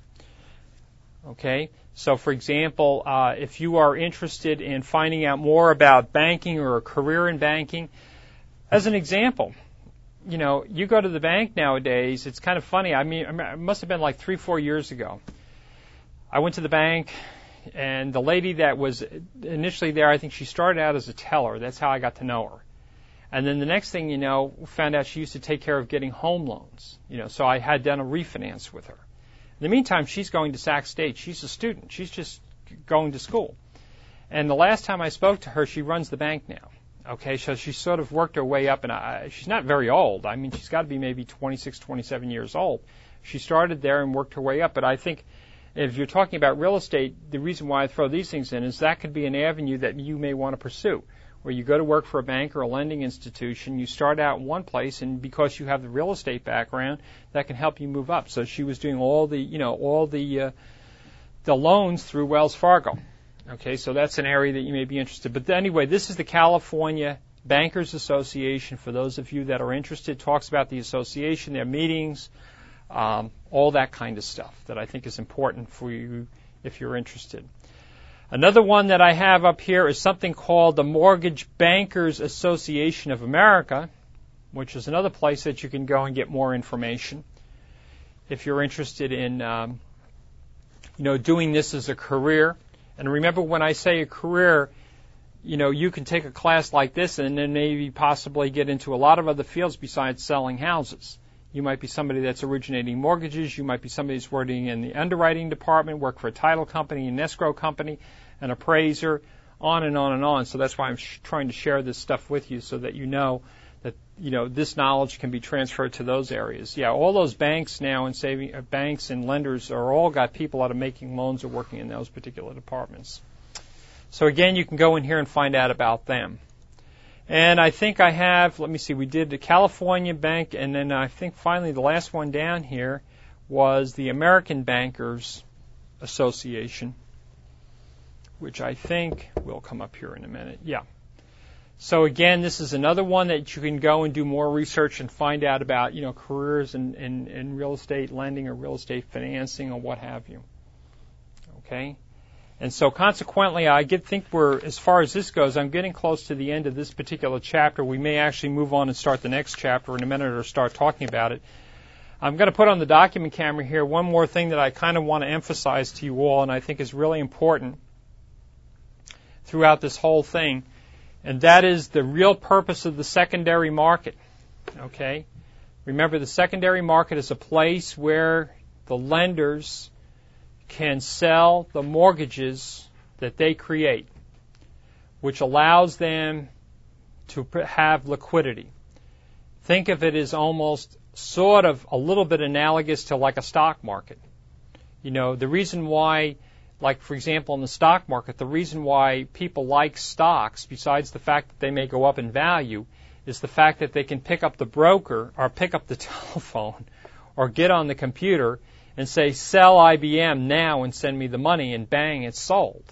Okay. So for example, uh, if you are interested in finding out more about banking or a career in banking, as an example, you know, you go to the bank nowadays, it's kind of funny. I mean, it must have been like three, four years ago. I went to the bank, and the lady that was initially there, I think she started out as a teller. That's how I got to know her. And then the next thing you know, found out she used to take care of getting home loans. You know, so I had done a refinance with her. In the meantime, she's going to Sac State. She's a student. She's just going to school. And the last time I spoke to her, she runs the bank now. Okay, so she sort of worked her way up, and I, she's not very old. I mean, she's got to be maybe 26, 27 years old. She started there and worked her way up, but I think if you're talking about real estate, the reason why I throw these things in is that could be an avenue that you may want to pursue. Where you go to work for a bank or a lending institution, you start out in one place, and because you have the real estate background, that can help you move up. So she was doing all the, you know, all the uh, the loans through Wells Fargo. Okay, so that's an area that you may be interested. But anyway, this is the California Bankers Association. For those of you that are interested, talks about the association, their meetings, um, all that kind of stuff that I think is important for you if you're interested. Another one that I have up here is something called the Mortgage Bankers Association of America, which is another place that you can go and get more information if you're interested in, um, you know, doing this as a career. And remember, when I say a career, you know, you can take a class like this and then maybe possibly get into a lot of other fields besides selling houses. You might be somebody that's originating mortgages. You might be somebody that's working in the underwriting department, work for a title company, an escrow company, an appraiser, on and on and on. So that's why I'm sh- trying to share this stuff with you so that you know that you know this knowledge can be transferred to those areas. Yeah, all those banks now and saving uh, banks and lenders are all got people out of making loans or working in those particular departments. So again, you can go in here and find out about them. And I think I have, let me see, we did the California Bank, and then I think finally the last one down here was the American Bankers Association, which I think will come up here in a minute. Yeah. So again, this is another one that you can go and do more research and find out about, you know, careers in, in, in real estate lending or real estate financing or what have you. Okay? And so consequently, I get, think we're, as far as this goes, I'm getting close to the end of this particular chapter. We may actually move on and start the next chapter in a minute or start talking about it. I'm going to put on the document camera here one more thing that I kind of want to emphasize to you all and I think is really important throughout this whole thing and that is the real purpose of the secondary market. Okay? Remember, the secondary market is a place where the lenders can sell the mortgages that they create, which allows them to have liquidity. Think of it as almost sort of a little bit analogous to like a stock market. You know, the reason why like for example in the stock market, the reason why people like stocks, besides the fact that they may go up in value, is the fact that they can pick up the broker or pick up the telephone or get on the computer and say, sell IBM now and send me the money and bang, it's sold.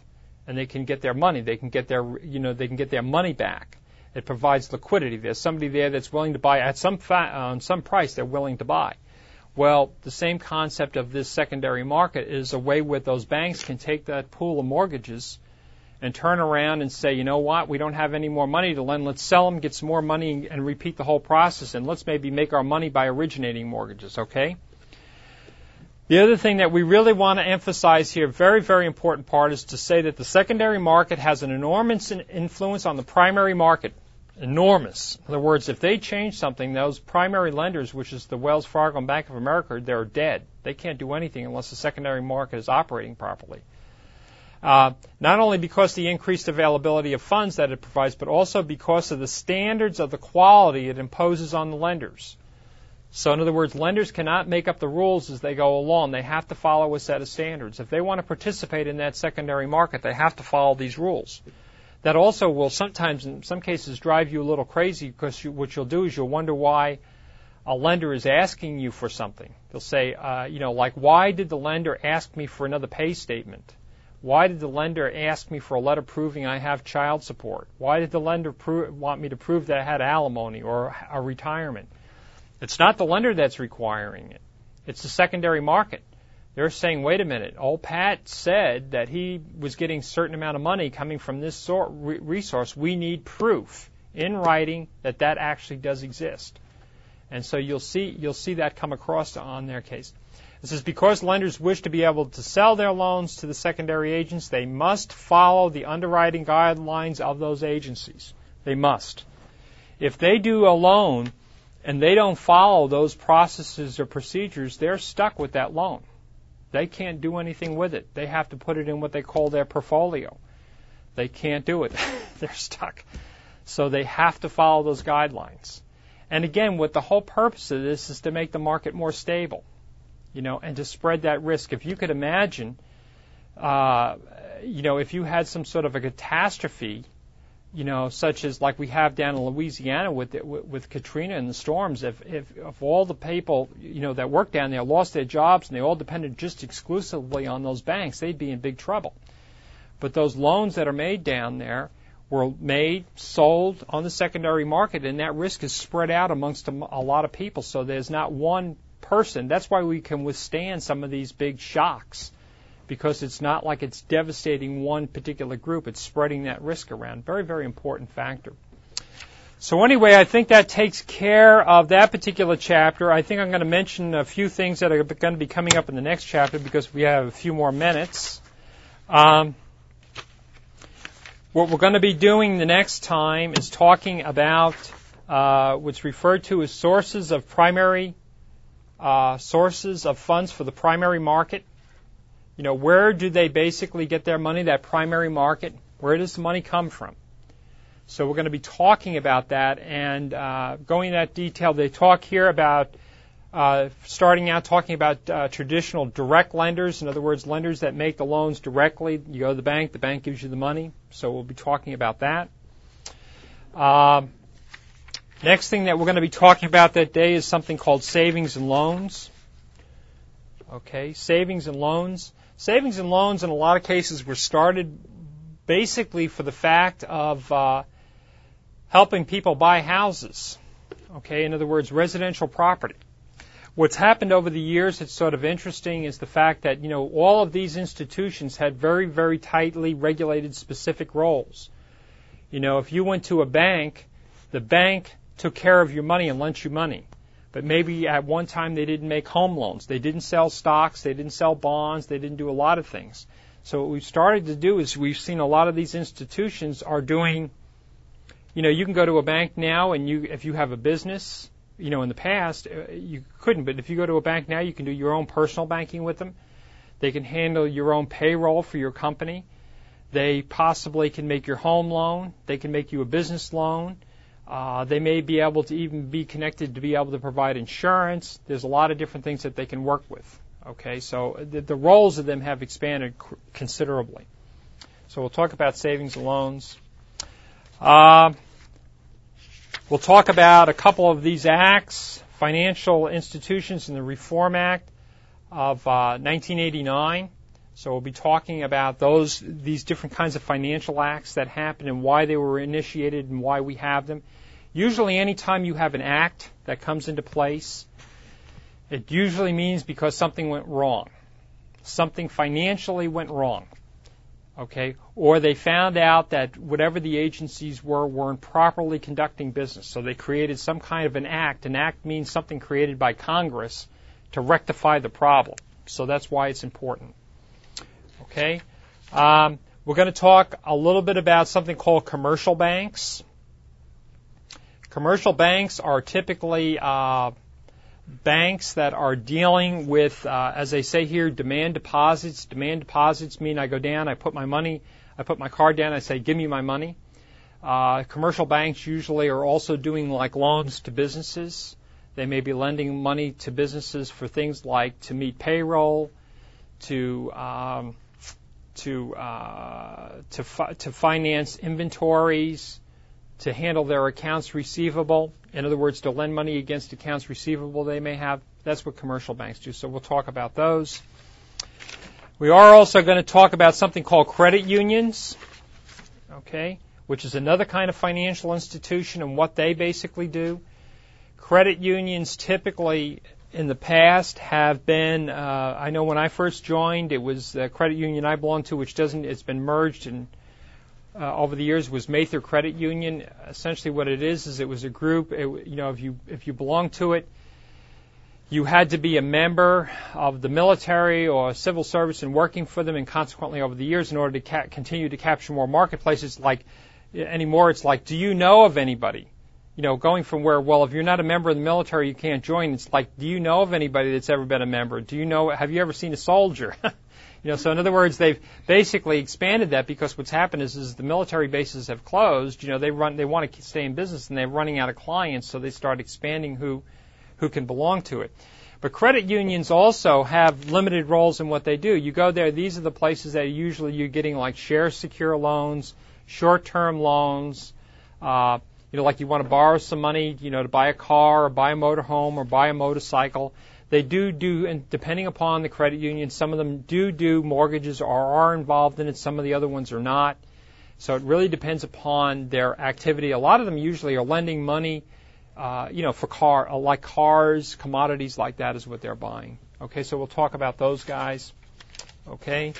And they can get their money. They can get their, you know, they can get their money back. It provides liquidity. There's somebody there that's willing to buy at some fa- on some price they're willing to buy. Well, the same concept of this secondary market is a way where those banks can take that pool of mortgages and turn around and say, you know what, we don't have any more money to lend. Let's sell them, get some more money, and repeat the whole process. And let's maybe make our money by originating mortgages, okay? The other thing that we really want to emphasize here, very, very important part, is to say that the secondary market has an enormous influence on the primary market enormous. In other words, if they change something, those primary lenders, which is the Wells Fargo and Bank of America, they're dead. They can't do anything unless the secondary market is operating properly. Uh, not only because the increased availability of funds that it provides, but also because of the standards of the quality it imposes on the lenders. So, in other words, lenders cannot make up the rules as they go along. They have to follow a set of standards. If they want to participate in that secondary market, they have to follow these rules that also will sometimes, in some cases, drive you a little crazy because you, what you'll do is you'll wonder why a lender is asking you for something. They'll say, uh, you know, like, why did the lender ask me for another pay statement? Why did the lender ask me for a letter proving I have child support? Why did the lender pro- want me to prove that I had alimony or a retirement? It's not the lender that's requiring it. It's the secondary market. They're saying, wait a minute, old Pat said that he was getting a certain amount of money coming from this sort, resource. We need proof in writing that that actually does exist. And so you'll see, you'll see that come across on their case. This is because lenders wish to be able to sell their loans to the secondary agents, they must follow the underwriting guidelines of those agencies. They must. If they do a loan and they don't follow those processes or procedures, they're stuck with that loan. They can't do anything with it. They have to put it in what they call their portfolio. They can't do it. they're stuck. So they have to follow those guidelines. And again, what the whole purpose of this is to make the market more stable, you know, and to spread that risk. If you could imagine, uh, you know, if you had some sort of a catastrophe you know, such as like we have down in Louisiana with with, with Katrina and the storms. If, if if all the people you know that work down there lost their jobs and they all depended just exclusively on those banks, they'd be in big trouble. But those loans that are made down there were made, sold on the secondary market, and that risk is spread out amongst a, a lot of people. So there's not one person. That's why we can withstand some of these big shocks because it's not like it's devastating one particular group. It's spreading that risk around. Very, very important factor. So anyway, I think that takes care of that particular chapter. I think I'm going to mention a few things that are going to be coming up in the next chapter because we have a few more minutes. Um, what we're going to be doing the next time is talking about uh, what's referred to as sources of primary uh, sources of funds for the primary market. You know, where do they basically get their money, that primary market? Where does the money come from? So we're going to be talking about that and uh, going into that detail. They talk here about uh, starting out talking about uh, traditional direct lenders, in other words, lenders that make the loans directly. You go to the bank, the bank gives you the money. So we'll be talking about that. Uh, next thing that we're going to be talking about that day is something called savings and loans. Okay, savings and loans. Savings and loans in a lot of cases were started basically for the fact of uh, helping people buy houses. Okay, in other words, residential property. What's happened over the years that's sort of interesting is the fact that, you know, all of these institutions had very, very tightly regulated specific roles. You know, if you went to a bank, the bank took care of your money and lent you money but maybe at one time they didn't make home loans. They didn't sell stocks, they didn't sell bonds, they didn't do a lot of things. So what we've started to do is we've seen a lot of these institutions are doing you know, you can go to a bank now and you if you have a business, you know, in the past uh, you couldn't, but if you go to a bank now, you can do your own personal banking with them. They can handle your own payroll for your company. They possibly can make your home loan. They can make you a business loan. Uh, they may be able to even be connected to be able to provide insurance. There's a lot of different things that they can work with. Okay, so the, the roles of them have expanded considerably. So we'll talk about savings and loans. Uh, we'll talk about a couple of these acts, financial institutions and the Reform Act of uh, 1989. So we'll be talking about those, these different kinds of financial acts that happened and why they were initiated and why we have them. Usually, anytime you have an act that comes into place, it usually means because something went wrong. Something financially went wrong. Okay? Or they found out that whatever the agencies were weren't properly conducting business. So they created some kind of an act. An act means something created by Congress to rectify the problem. So that's why it's important. Okay? Um, we're going to talk a little bit about something called commercial banks. Commercial banks are typically uh, banks that are dealing with, uh, as they say here, demand deposits. Demand deposits mean I go down, I put my money, I put my card down, I say, give me my money. Uh, commercial banks usually are also doing like loans to businesses. They may be lending money to businesses for things like to meet payroll, to um, to uh, to fi- to finance inventories, to handle their accounts receivable. In other words, to lend money against accounts receivable they may have. That's what commercial banks do. So we'll talk about those. We are also going to talk about something called credit unions, okay, which is another kind of financial institution and what they basically do. Credit unions typically in the past have been, uh, I know when I first joined, it was the credit union I belonged to, which doesn't, it's been merged and uh, over the years was Mather Credit Union. Essentially, what it is is it was a group. It, you know, if you if you belong to it, you had to be a member of the military or civil service and working for them, and consequently, over the years, in order to ca- continue to capture more marketplaces, like anymore, it's like, do you know of anybody? You know, going from where, well, if you're not a member of the military, you can't join. It's like, do you know of anybody that's ever been a member? Do you know? Have you ever seen a soldier? You know, so in other words, they've basically expanded that because what's happened is, is the military bases have closed. You know, they run, they want to stay in business and they're running out of clients, so they start expanding who, who can belong to it. But credit unions also have limited roles in what they do. You go there, these are the places that usually you're getting like share secure loans, short term loans, uh, you know, like you want to borrow some money, you know, to buy a car or buy a motorhome or buy a motorcycle. They do do, and depending upon the credit union, some of them do do mortgages or are involved in it. Some of the other ones are not. So it really depends upon their activity. A lot of them usually are lending money, uh, you know, for car, uh, like cars, commodities like that is what they're buying. Okay, so we'll talk about those guys. Okay.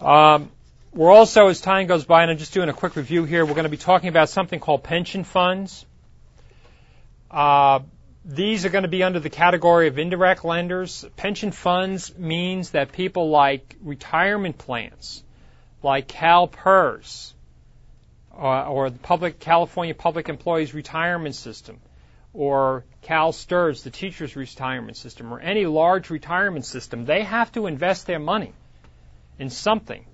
Um, we're also, as time goes by, and I'm just doing a quick review here, we're going to be talking about something called pension funds. Uh, these are going to be under the category of indirect lenders. Pension funds means that people like retirement plans, like CalPERS, uh, or the public California Public Employees Retirement System, or CalSTRS, the teachers' retirement system, or any large retirement system, they have to invest their money in something.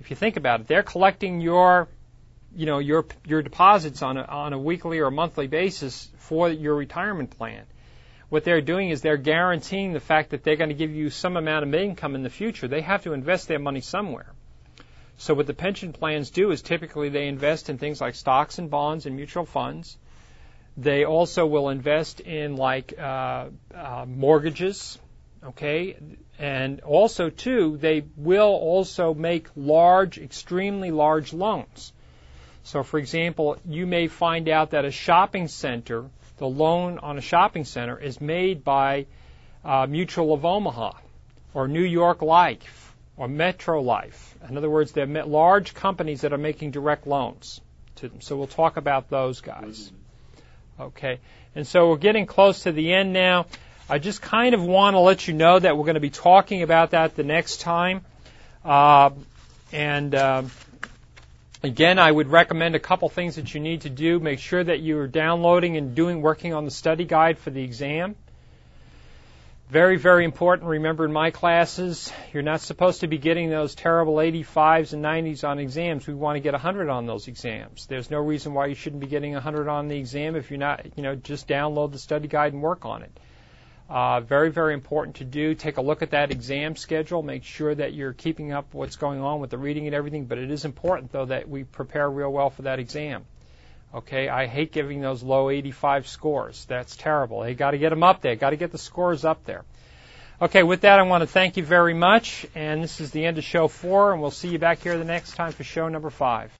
If you think about it, they're collecting your you know your your deposits on a on a weekly or monthly basis for your retirement plan. What they're doing is they're guaranteeing the fact that they're going to give you some amount of income in the future. They have to invest their money somewhere. So what the pension plans do is typically they invest in things like stocks and bonds and mutual funds. They also will invest in like uh, uh, mortgages, okay, and also too they will also make large, extremely large loans. So, for example, you may find out that a shopping center, the loan on a shopping center, is made by uh, Mutual of Omaha or New York Life or Metro Life. In other words, they're large companies that are making direct loans to them. So we'll talk about those guys. Okay. And so we're getting close to the end now. I just kind of want to let you know that we're going to be talking about that the next time. Uh, and uh, Again, I would recommend a couple things that you need to do. Make sure that you are downloading and doing working on the study guide for the exam. Very, very important. Remember in my classes, you're not supposed to be getting those terrible 85s and 90s on exams. We want to get 100 on those exams. There's no reason why you shouldn't be getting 100 on the exam if you're not, you know, just download the study guide and work on it. Uh, very, very important to do. Take a look at that exam schedule. Make sure that you're keeping up what's going on with the reading and everything. But it is important, though, that we prepare real well for that exam. Okay, I hate giving those low 85 scores. That's terrible. They got to get them up there. Got to get the scores up there. Okay, with that, I want to thank you very much. And this is the end of show four, and we'll see you back here the next time for show number five.